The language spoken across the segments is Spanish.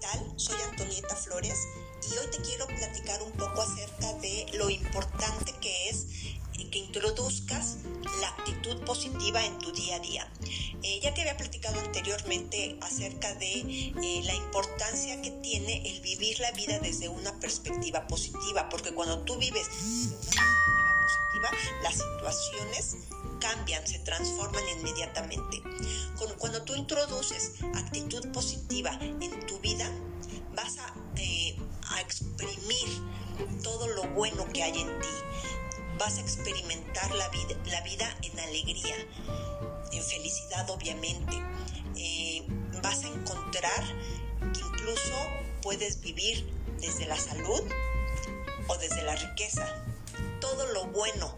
tal? Soy Antonieta Flores y hoy te quiero platicar un poco acerca de lo importante que es que introduzcas la actitud positiva en tu día a día. Eh, ya te había platicado anteriormente acerca de eh, la importancia que tiene el vivir la vida desde una perspectiva positiva, porque cuando tú vives desde una perspectiva positiva, las situaciones cambian, se transforman inmediatamente. Cuando, tú introduces actitud positiva en tu vida, vas a, eh, a exprimir todo lo bueno que hay en ti vas a experimentar la vida, la vida en alegría, en felicidad obviamente. Eh, vas a encontrar que incluso puedes vivir desde la salud o desde la riqueza. Todo lo bueno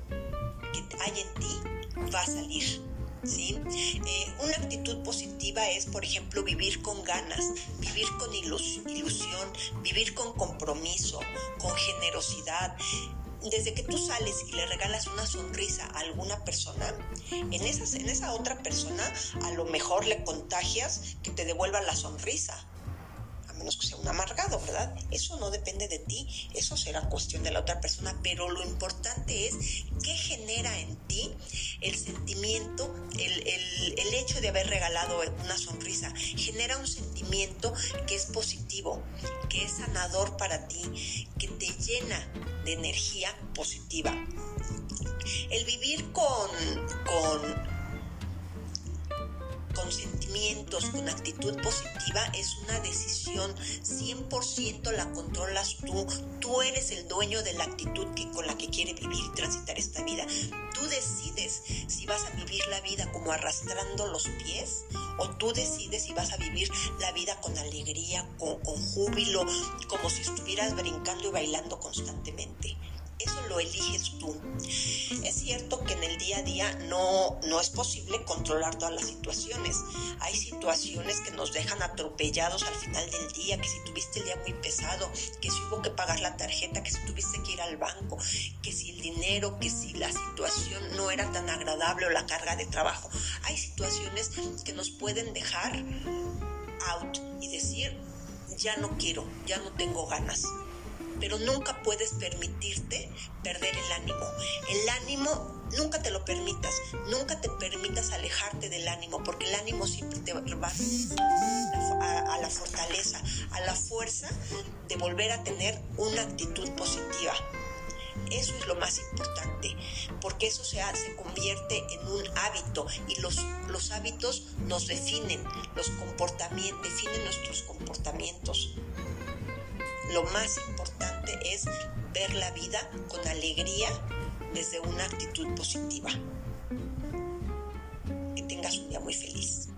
que hay en ti va a salir. ¿Sí? Eh, una actitud positiva es, por ejemplo, vivir con ganas, vivir con ilusión, vivir con compromiso, con generosidad, desde que tú sales y le regalas una sonrisa a alguna persona, en, en esa otra persona a lo mejor le contagias que te devuelva la sonrisa menos que sea un amargado, ¿verdad? Eso no depende de ti, eso será cuestión de la otra persona, pero lo importante es qué genera en ti el sentimiento, el, el hecho de haber regalado una sonrisa, genera un sentimiento que es positivo, que es sanador para ti, que te llena de energía positiva. El vivir con, con con sentimientos, con actitud positiva, es una decisión 100% la controlas tú. Tú eres el dueño de la actitud que, con la que quiere vivir y transitar esta vida. Tú decides si vas a vivir la vida como arrastrando los pies o tú decides si vas a vivir la vida con alegría, con, con júbilo, como si estuvieras brincando y bailando constantemente. Eso lo eliges tú. Es cierto que en el día a día no, no es posible controlar todas las situaciones. Hay situaciones que nos dejan atropellados al final del día, que si tuviste el día muy pesado, que si hubo que pagar la tarjeta, que si tuviste que ir al banco, que si el dinero, que si la situación no era tan agradable o la carga de trabajo. Hay situaciones que nos pueden dejar out y decir, ya no quiero, ya no tengo ganas pero nunca puedes permitirte perder el ánimo. El ánimo nunca te lo permitas, nunca te permitas alejarte del ánimo, porque el ánimo siempre te va a, a la fortaleza, a la fuerza de volver a tener una actitud positiva. Eso es lo más importante, porque eso se, se convierte en un hábito y los, los hábitos nos definen, los comportamientos, definen nuestros comportamientos lo más importante es ver la vida con alegría desde una actitud positiva. Que tengas un día muy feliz.